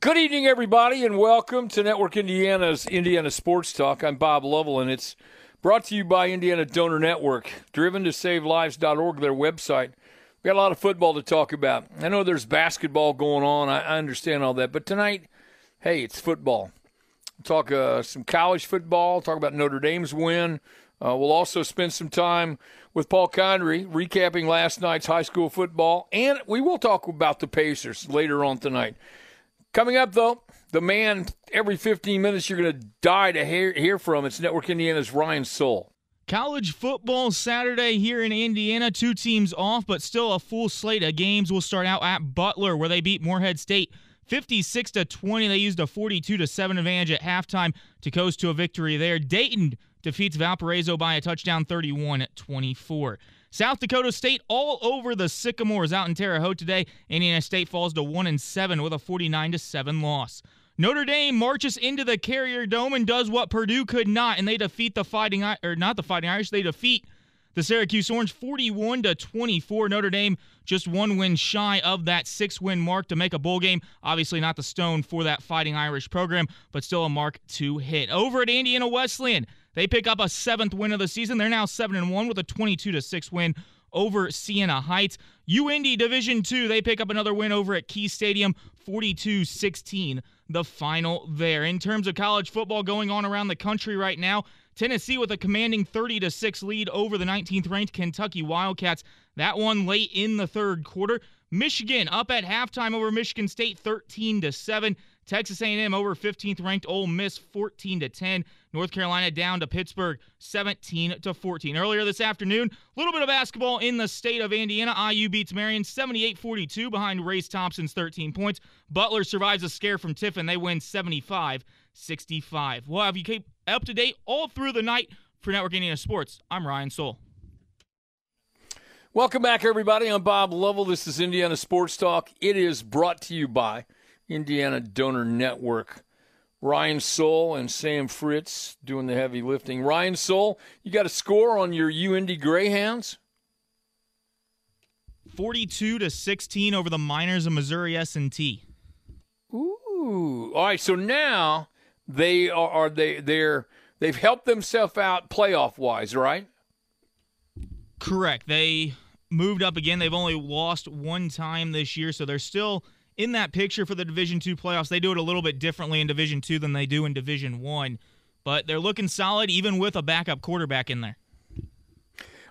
Good evening, everybody, and welcome to Network Indiana's Indiana Sports Talk. I'm Bob Lovell, and it's brought to you by Indiana Donor Network, driven to save lives.org, their website. We got a lot of football to talk about. I know there's basketball going on. I, understand all that. But tonight, hey, it's football. Talk uh, some college football, talk about Notre Dame's win. Uh, we'll also spend some time with Paul Condry recapping last night's high school football, and we will talk about the Pacers later on tonight. Coming up, though, the man every 15 minutes you're going to die to hear, hear from. It's Network Indiana's Ryan Soul. College football Saturday here in Indiana. Two teams off, but still a full slate of games. We'll start out at Butler, where they beat Morehead State 56 to 20. They used a 42 to 7 advantage at halftime to coast to a victory there. Dayton defeats Valparaiso by a touchdown 31 at 24. South Dakota State all over the Sycamores out in Terre Haute today. Indiana State falls to 1 and 7 with a 49 to 7 loss. Notre Dame marches into the Carrier Dome and does what Purdue could not, and they defeat the Fighting or not the Fighting Irish. They defeat the Syracuse Orange 41 to 24. Notre Dame just one win shy of that six win mark to make a bowl game. Obviously, not the stone for that Fighting Irish program, but still a mark to hit. Over at Indiana Wesleyan, they pick up a seventh win of the season. They're now seven and one with a 22 to six win over Siena Heights. UIndy Division Two, they pick up another win over at Key Stadium, 42-16. The final there. In terms of college football going on around the country right now, Tennessee with a commanding 30 to 6 lead over the 19th ranked Kentucky Wildcats. That one late in the third quarter. Michigan up at halftime over Michigan State 13 to 7. Texas A&M over 15th ranked Ole Miss 14 to 10. North Carolina down to Pittsburgh 17 to 14. Earlier this afternoon, a little bit of basketball in the state of Indiana. IU beats Marion 78-42 behind Race Thompson's 13 points. Butler survives a scare from Tiffin. They win 75-65. We'll have you keep up to date all through the night for Network Indiana Sports. I'm Ryan Soul. Welcome back, everybody. I'm Bob Lovell. This is Indiana Sports Talk. It is brought to you by Indiana Donor Network. Ryan Soul and Sam Fritz doing the heavy lifting. Ryan Soul, you got a score on your UIndy Greyhounds? 42 to 16 over the Miners of Missouri S&T. Ooh. All right, so now they are, are they they're they've helped themselves out playoff wise, right? Correct. They moved up again. They've only lost one time this year, so they're still in that picture for the Division Two playoffs. They do it a little bit differently in Division Two than they do in Division One, but they're looking solid even with a backup quarterback in there.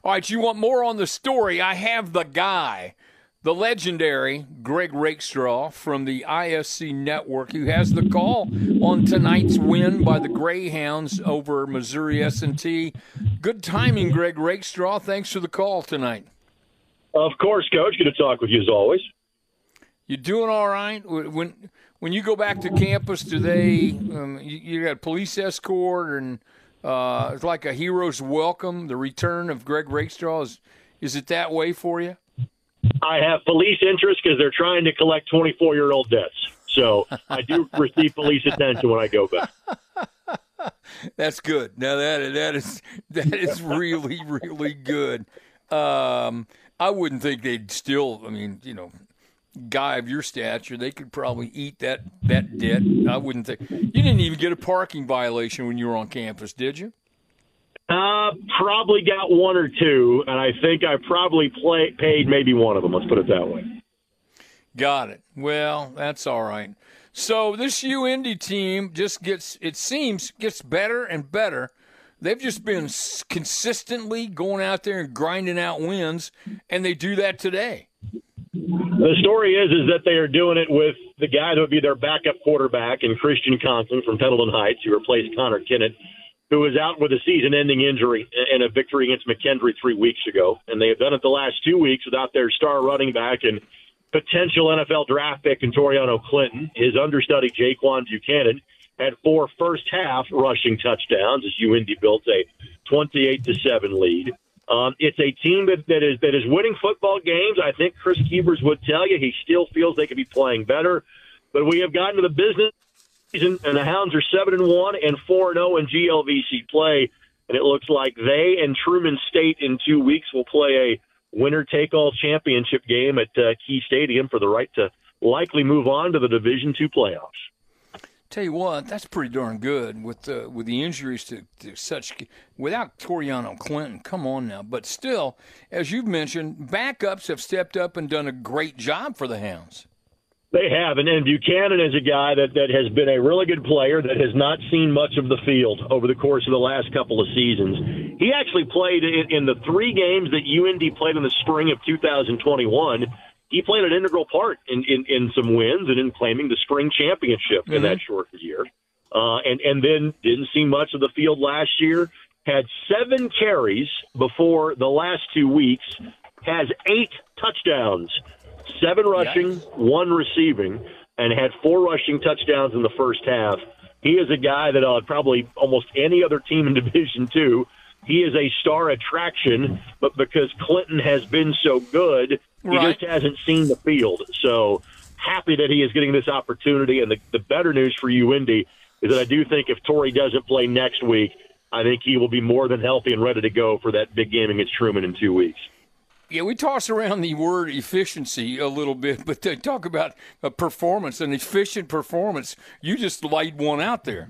All right, you want more on the story? I have the guy, the legendary Greg Rakestraw from the ISC Network, who has the call on tonight's win by the Greyhounds over Missouri S&T. Good timing, Greg Rakestraw. Thanks for the call tonight. Of course, Coach. Good to talk with you as always. You doing all right? When when you go back to campus, do they um, you, you, got police escort and uh, it's like a hero's welcome? The return of Greg Rakestraw is is it that way for you? I have police interest because they're trying to collect 24 year old debts. So I do receive police attention when I go back. That's good. Now that that is that is really really good. Um, I wouldn't think they'd still. I mean, you know, guy of your stature, they could probably eat that that debt. I wouldn't think you didn't even get a parking violation when you were on campus, did you? Uh, probably got one or two, and I think I probably play, paid maybe one of them. Let's put it that way. Got it. Well, that's all right. So this UIndy team just gets, it seems, gets better and better. They've just been consistently going out there and grinding out wins, and they do that today. The story is is that they are doing it with the guy that would be their backup quarterback and Christian Conklin from Pendleton Heights, who replaced Connor Kennett, who was out with a season-ending injury in a victory against McKendree three weeks ago, and they have done it the last two weeks without their star running back and potential NFL draft pick Toriano Clinton, his understudy Jaquan Buchanan, had four first half rushing touchdowns as UIndy built a 28 to 7 lead. Um, it's a team that, that is that is winning football games. I think Chris Keevers would tell you he still feels they could be playing better, but we have gotten to the business season, and the Hounds are seven and one and four and zero in GLVC play, and it looks like they and Truman State in two weeks will play a winner take all championship game at uh, Key Stadium for the right to likely move on to the Division two playoffs. Tell you what, that's pretty darn good with uh, with the injuries to, to such without Toriano Clinton. Come on now, but still, as you've mentioned, backups have stepped up and done a great job for the Hounds. They have, and, and Buchanan is a guy that, that has been a really good player that has not seen much of the field over the course of the last couple of seasons. He actually played in, in the three games that UIndy played in the spring of 2021 he played an integral part in, in, in some wins and in claiming the spring championship mm-hmm. in that short year. Uh, and, and then didn't see much of the field last year. Had seven carries before the last two weeks. Has eight touchdowns, seven rushing, yes. one receiving, and had four rushing touchdowns in the first half. He is a guy that uh, probably almost any other team in Division Two. He is a star attraction, but because Clinton has been so good, he right. just hasn't seen the field. So happy that he is getting this opportunity. And the, the better news for UIndy, is that I do think if Tori doesn't play next week, I think he will be more than healthy and ready to go for that big game against Truman in two weeks. Yeah, we toss around the word efficiency a little bit, but they talk about a performance, an efficient performance. You just laid one out there.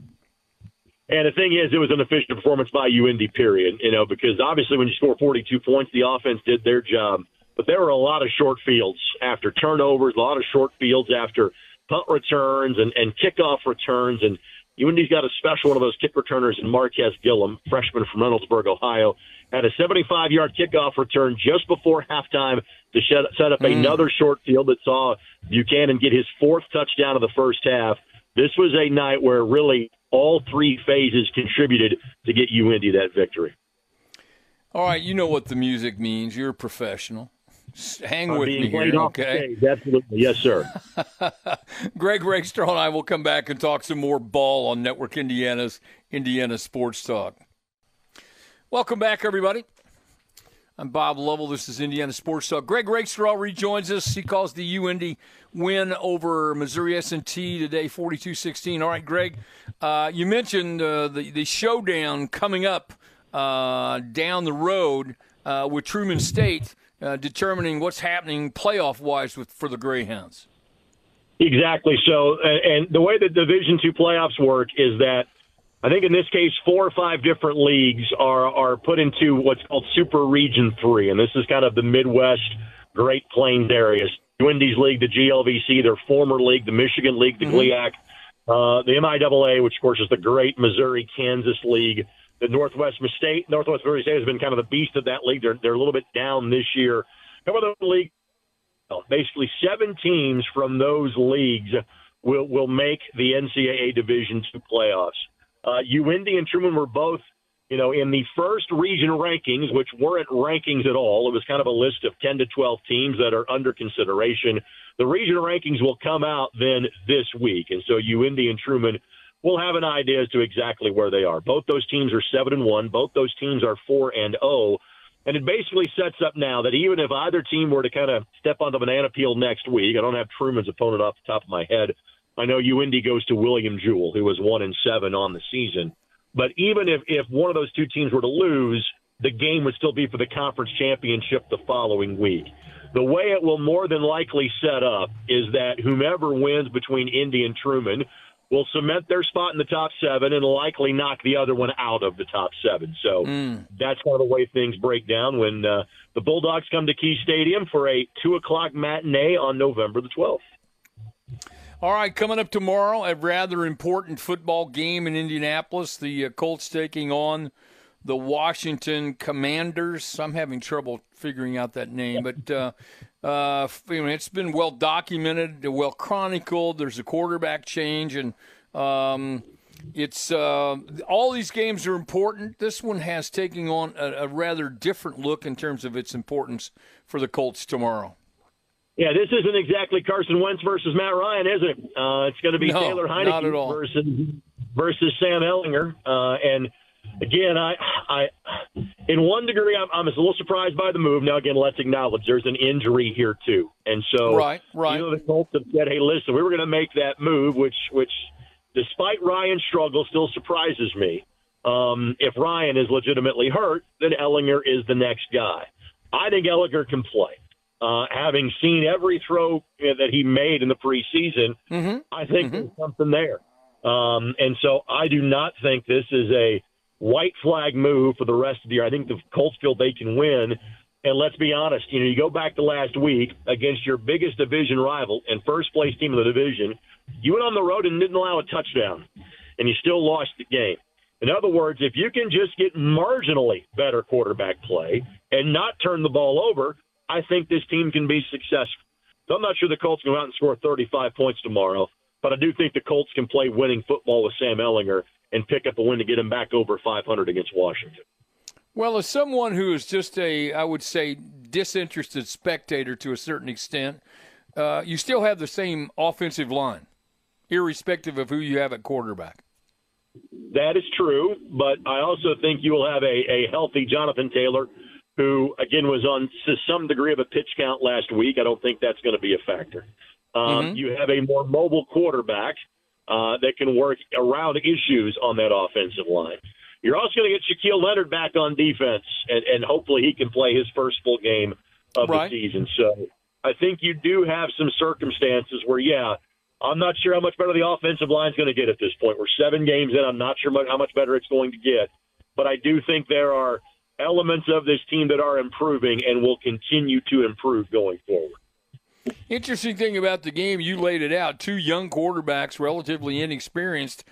And the thing is, it was an efficient performance by UIndy, period. You know, because obviously when you score 42 points, the offense did their job but there were a lot of short fields after turnovers, a lot of short fields after punt returns and, and kickoff returns. And UIndy's got a special one of those kick returners in Marquez Gillum, freshman from Reynoldsburg, Ohio, had a 75 yard kickoff return just before halftime to set up mm. another short field that saw Buchanan get his fourth touchdown of the first half. This was a night where really all three phases contributed to get UIndy that victory. All right, you know what the music means. You're a professional. Hang with me here, okay? Absolutely, yes, sir. Greg Rakestraw and I will come back and talk some more ball on Network Indiana's Indiana Sports Talk. Welcome back, everybody. I'm Bob Lovell. This is Indiana Sports Talk. Greg Rakestraw rejoins us. He calls the UIndy win over Missouri S&T today, 42-16. All right, Greg, uh, you mentioned uh, the, the showdown coming up uh, down the road uh, with Truman State uh, determining what's happening playoff wise with for the Greyhounds. Exactly. So, and the way the Division two playoffs work is that I think in this case four or five different leagues are are put into what's called Super Region three, and this is kind of the Midwest Great Plains areas. UIndy's League, the GLVC, their former league, the Michigan League, the mm-hmm. GLIAC, uh, the MIAA, which of course is the Great Missouri Kansas League the Northwest State, Northwest Missouri State has been kind of the beast of that league. They're they're a little bit down this year. Some of the league, basically seven teams from those leagues will will make the NCAA Division two playoffs. Uh, and Truman were both, you know, in the first region rankings, which weren't rankings at all. It was kind of a list of ten to twelve teams that are under consideration. The region rankings will come out then this week, and so UIndy and Truman we'll have an idea as to exactly where they are. Both those teams are seven and one. Both those teams are four and zero. Oh. And it basically sets up now that even if either team were to kind of step on the banana peel next week, I don't have Truman's opponent off the top of my head. I know UIndy goes to William Jewell, who was one and seven on the season. But even if, if one of those two teams were to lose, the game would still be for the conference championship the following week. The way it will more than likely set up is that whomever wins between Indy and Truman will cement their spot in the top seven and likely knock the other one out of the top seven. So mm. that's kind of the way things break down when uh, the Bulldogs come to Key Stadium for a two o'clock matinee on November the 12th. All right, coming up tomorrow, a rather important football game in Indianapolis. The uh, Colts taking on the Washington Commanders. I'm having trouble figuring out that name, but uh, uh, you know, it's been well documented, well chronicled. There's a quarterback change, and um, it's uh, all these games are important. This one has taken on a, a, rather different look in terms of its importance for the Colts tomorrow. Yeah, this isn't exactly Carson Wentz versus Matt Ryan, is it? Uh, it's going to be No, Taylor Heinicke versus versus Sam Ehlinger. Uh, and again, I, I, in one degree, I'm, I'm a little surprised by the move. Now, again, let's acknowledge there's an injury here too, and so Right, right. You know, the Colts have said, "Hey, listen, we were going to make that move," which, which, despite Ryan's struggle, still surprises me. Um, if Ryan is legitimately hurt, then Ehlinger is the next guy. I think Ehlinger can play. Uh, having seen every throw that he made in the preseason, I think there's something there. Um, and so I do not think this is a white flag move for the rest of the year. I think the Colts feel they can win. And let's be honest, you know, you go back to last week against your biggest division rival and first place team in the division, you went on the road and didn't allow a touchdown, and you still lost the game. In other words, if you can just get marginally better quarterback play and not turn the ball over, I think this team can be successful. So I'm not sure the Colts can go out and score 35 points tomorrow, but I do think the Colts can play winning football with Sam Ehlinger and pick up a win to get him back over 500 against Washington. Well, as someone who is just a, I would say, disinterested spectator to a certain extent, uh, you still have the same offensive line, irrespective of who you have at quarterback. That is true, but I also think you will have a, a healthy Jonathan Taylor, who again was on to some degree of a pitch count last week. I don't think that's going to be a factor. Um, You have a more mobile quarterback uh, that can work around issues on that offensive line. You're also going to get Shaquille Leonard back on defense, and, and hopefully he can play his first full game of Right. the season. So I think you do have some circumstances where, yeah, I'm not sure how much better the offensive line is going to get at this point. We're seven games in. I'm not sure mu- how much better it's going to get, but I do think there are elements of this team that are improving and will continue to improve going forward. Interesting thing about the game, you laid it out. Two young quarterbacks, relatively inexperienced.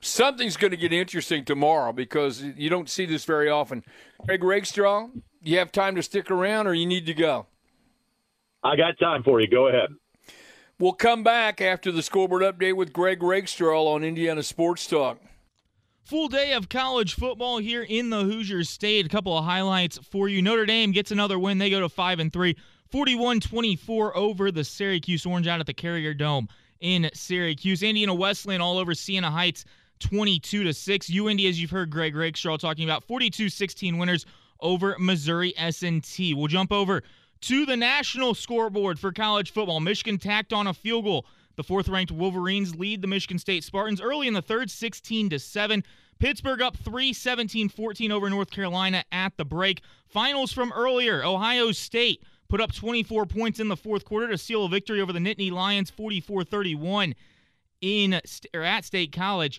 Something's going to get interesting tomorrow because you don't see this very often. Greg Rakestraw, you have time to stick around or you need to go? I got time for you. Go ahead. We'll come back after the scoreboard update with Greg Rakestraw on Indiana Sports Talk. Full day of college football here in the Hoosier State. A couple of highlights for you. Notre Dame gets another win. They go to 5 and 3, 41-24 over the Syracuse Orange out at the Carrier Dome in Syracuse. Indiana Wesleyan all over Siena Heights 22 to 6. UIndy as you've heard Greg Rakestraw talking about 42-16 winners over Missouri S&T. We'll jump over to the national scoreboard for college football. Michigan tacked on a field goal. The fourth-ranked Wolverines lead the Michigan State Spartans early in the third, 16 to 7. Pittsburgh up 3, 17-14 over North Carolina at the break. Finals from earlier. Ohio State put up 24 points in the fourth quarter to seal a victory over the Nittany Lions 44-31 in or at State College.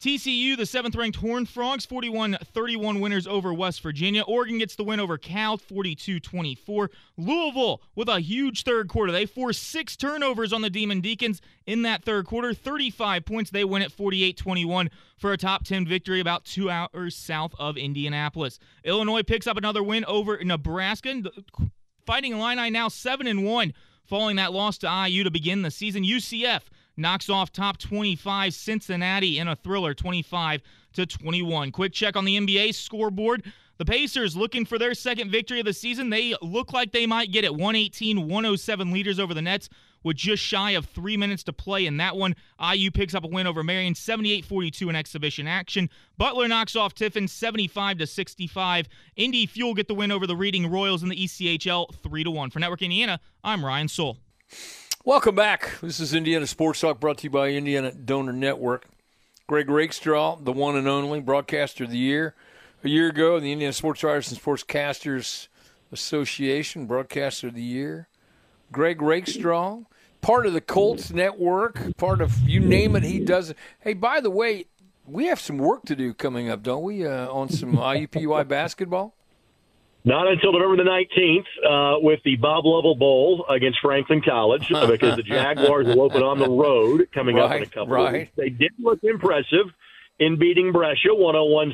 TCU, the seventh ranked Horned Frogs, 41 31 winners over West Virginia. Oregon gets the win over Cal, 42 24. Louisville with a huge third quarter. They forced six turnovers on the Demon Deacons in that third quarter, 35 points. They win at 48 21 for a top 10 victory about two hours south of Indianapolis. Illinois picks up another win over Nebraska. Fighting Illini now 7 and 1 following that loss to IU to begin the season. UCF knocks off top 25 Cincinnati in a thriller 25 to 21. Quick check on the NBA scoreboard. The Pacers looking for their second victory of the season. They look like they might get it 118 107 leaders over the Nets with just shy of three minutes to play in that one. IU picks up a win over Marion 78 42 in exhibition action. Butler knocks off Tiffin 75 to 65. Indy Fuel get the win over the Reading Royals in the ECHL 3 to 1. For Network Indiana, I'm Ryan Soul. Welcome back. This is Indiana Sports Talk brought to you by Indiana Donor Network. Greg Rakestraw, the one and only broadcaster of the year. A year ago, the Indiana Sports Writers and Sportscasters Association broadcaster of the year. Greg Rakestraw, part of the Colts network, part of you name it, he does it. Hey, by the way, we have some work to do coming up, don't we, uh, on some IUPUI basketball? Not until November the 19th uh, with the Bob Lovell Bowl against Franklin College uh, because the Jaguars will open on the road coming up in a couple right. of weeks. They did look impressive in beating Brescia 101-60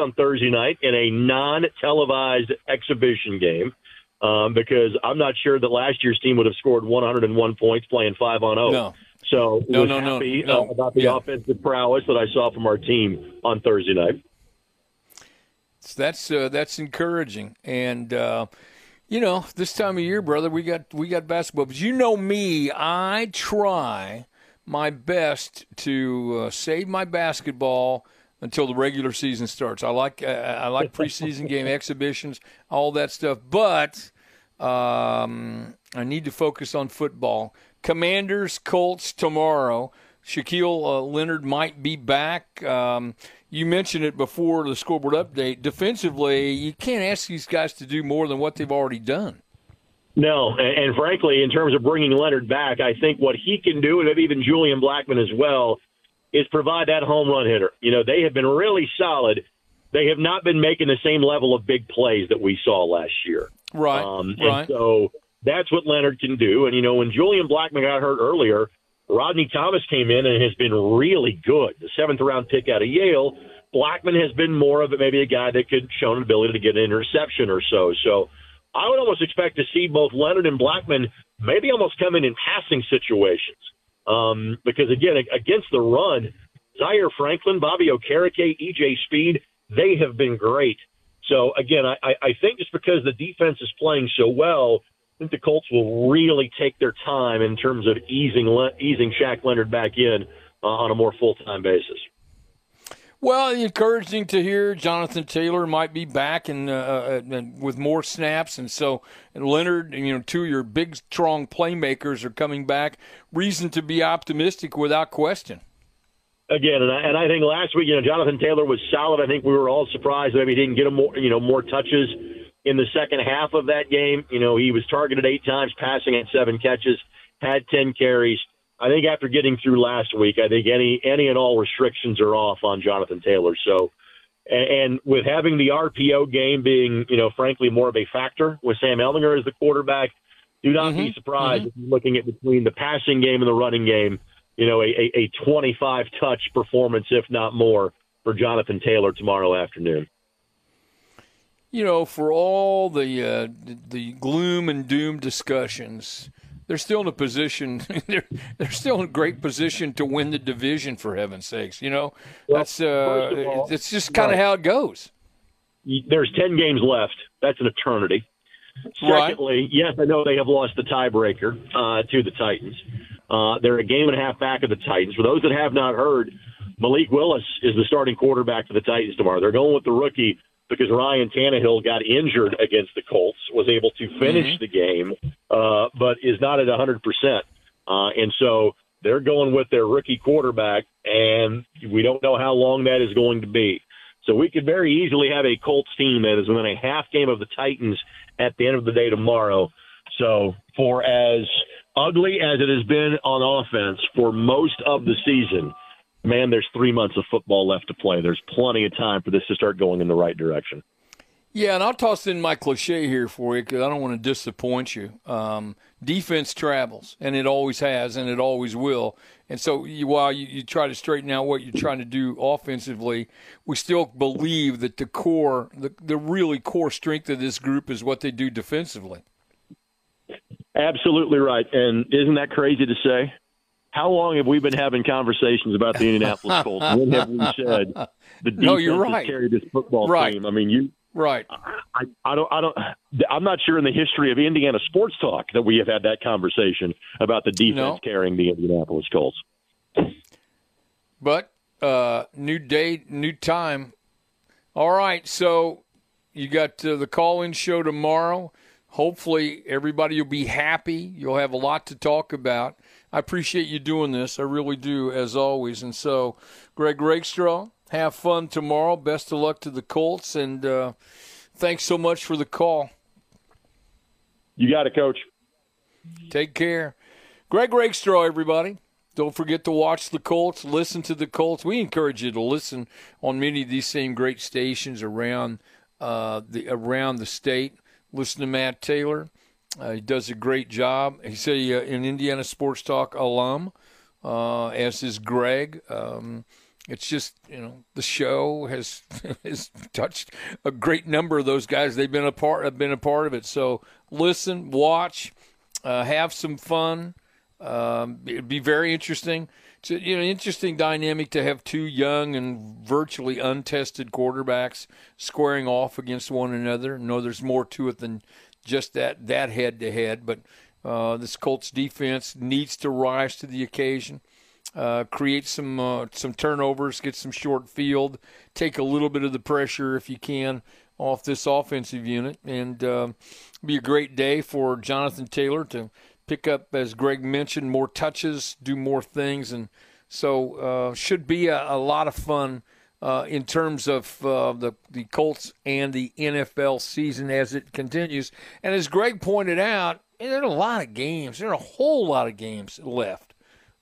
on Thursday night in a non-televised exhibition game um, because I'm not sure that last year's team would have scored 101 points playing 5 on 0. No. So No, was no, no, happy no. Uh, about the Yeah. offensive prowess that I saw from our team on Thursday night. So that's uh, that's encouraging, and uh, You know, this time of year, brother, we got we got basketball. But you know me, I try my best to uh, save my basketball until the regular season starts. I like uh, I like preseason game exhibitions, all that stuff, but um, I need to focus on football. Commanders Colts tomorrow. Shaquille uh, Leonard might be back. Um, you mentioned it before the scoreboard update. Defensively, you can't ask these guys to do more than what they've already done. No, and, and frankly, in terms of bringing Leonard back, I think what he can do, and maybe even Julian Blackmon as well, is provide that home run hitter. You know, they have been really solid. They have not been making the same level of big plays that we saw last year. Right. Um, right. And so that's what Leonard can do. And, you know, when Julian Blackmon got hurt earlier, Rodney Thomas came in and has been really good. The seventh round pick out of Yale. Blackmon has been more of it, maybe a guy that could show an ability to get an interception or so. So I would almost expect to see both Leonard and Blackmon maybe almost come in in passing situations. Um, because again, against the run, Zaire Franklin, Bobby Okereke, EJ Speed, they have been great. So again, I, I think just because the defense is playing so well, I think the Colts will really take their time in terms of easing easing Shaq Leonard back in uh, on a more full time basis. Well, encouraging to hear Jonathan Taylor might be back and, uh, uh, and with more snaps, and so and Leonard, you know, two of your big, strong playmakers are coming back. Reason to be optimistic without question. Again, and I, and I think last week, you know, Jonathan Taylor was solid. I think we were all surprised maybe he didn't get a more, you know, more touches in the second half of that game. You know, he was targeted eight times, passing at seven catches, had ten carries. I think after getting through last week, I think any any and all restrictions are off on Jonathan Taylor. So, and, and with having the RPO game being, you know, frankly more of a factor with Sam Ehlinger as the quarterback, do not mm-hmm. be surprised mm-hmm. looking at between the passing game and the running game. You know, a, a, a 25 touch performance, if not more, for Jonathan Taylor tomorrow afternoon you know, for all the uh, the gloom and doom discussions, they're still in a position. They're they're still in a great position to win the division. For heaven's sakes, you know well, that's uh, all, it's just kind of right. how it goes. There's ten games left. That's an eternity. Secondly, right. yes, I know they have lost the tiebreaker uh, to the Titans. Uh, they're a game and a half back of the Titans. For those that have not heard, Malik Willis is the starting quarterback for the Titans tomorrow. They're going with the rookie because Ryan Tannehill got injured against the Colts, was able to finish mm-hmm. the game, uh, but is not at 100%. Uh, and so they're going with their rookie quarterback, and we don't know how long that is going to be. So we could very easily have a Colts team that is within a half game of the Titans at the end of the day tomorrow. So for as ugly as it has been on offense for most of the season, man, there's three months of football left to play. There's plenty of time for this to start going in the right direction. Yeah, and I'll toss in my cliche here for you because I don't want to disappoint you. Um, defense travels, and it always has, and it always will. And so, you, while you, you, try to straighten out what you're trying to do offensively, we still believe that the core, the, the really core strength of this group is what they do defensively. Absolutely right. And isn't that crazy to say? how long have we been having conversations about the Indianapolis Colts? when have we said the defense no, you're right. carried this football right. team? I mean, you right. I, I don't. I don't. I'm not sure in the history of Indiana sports talk that we have had that conversation about the defense no. carrying the Indianapolis Colts. But uh, new date, new time. All right, so you got uh, the call-in show tomorrow. Hopefully, everybody will be happy. You'll have a lot to talk about. I appreciate you doing this. I really do, as always. And so, Greg Rakestraw, have fun tomorrow. Best of luck to the Colts, and uh, thanks so much for the call. You got it, Coach. Take care. Greg Rakestraw, everybody. Don't forget to watch the Colts, listen to the Colts. We encourage you to listen on many of these same great stations around uh, the around the state. Listen to Matt Taylor. Uh, he does a great job. He's a, uh, an Indiana Sports Talk alum, uh, as is Greg. Um, it's just you know the show has has touched a great number of those guys. They've been a part have been a part of it. So listen, watch, uh, have some fun. Um, it'd be very interesting. It's a, you know interesting dynamic to have two young and virtually untested quarterbacks squaring off against one another. No, there's more to it than just that that head to head. But uh, this Colts defense needs to rise to the occasion, uh, create some uh, some turnovers, get some short field, take a little bit of the pressure if you can off this offensive unit, and uh, be a great day for Jonathan Taylor to pick up, as Greg mentioned, more touches, do more things, and so uh, should be a, a lot of fun. Uh, in terms of uh, the the Colts and the NFL season as it continues. And as Greg pointed out, there are a lot of games. There are a whole lot of games left,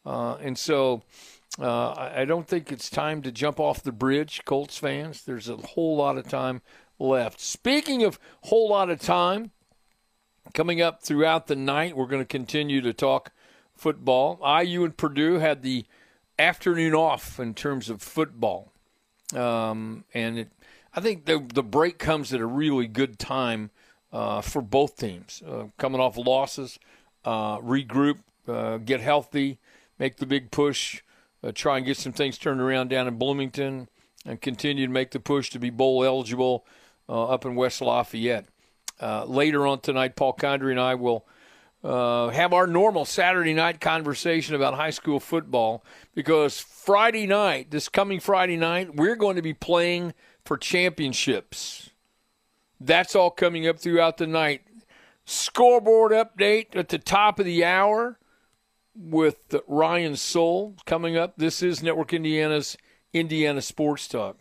uh, and so uh, I don't think it's time to jump off the bridge, Colts fans. There's a whole lot of time left. Speaking of whole lot of time, coming up throughout the night, we're going to continue to talk football. IU and Purdue had the afternoon off in terms of football. Um, and it, I think the the break comes at a really good time uh, for both teams. Uh, coming off losses, uh, regroup, uh, get healthy, make the big push, uh, try and get some things turned around down in Bloomington, and continue to make the push to be bowl eligible uh, up in West Lafayette. Later on tonight, Paul Condry and I will uh, have our normal Saturday night conversation about high school football because Friday night, this coming Friday night, we're going to be playing for championships. That's all coming up throughout the night. Scoreboard update at the top of the hour with Ryan Soul coming up. This is Network Indiana's Indiana Sports Talk.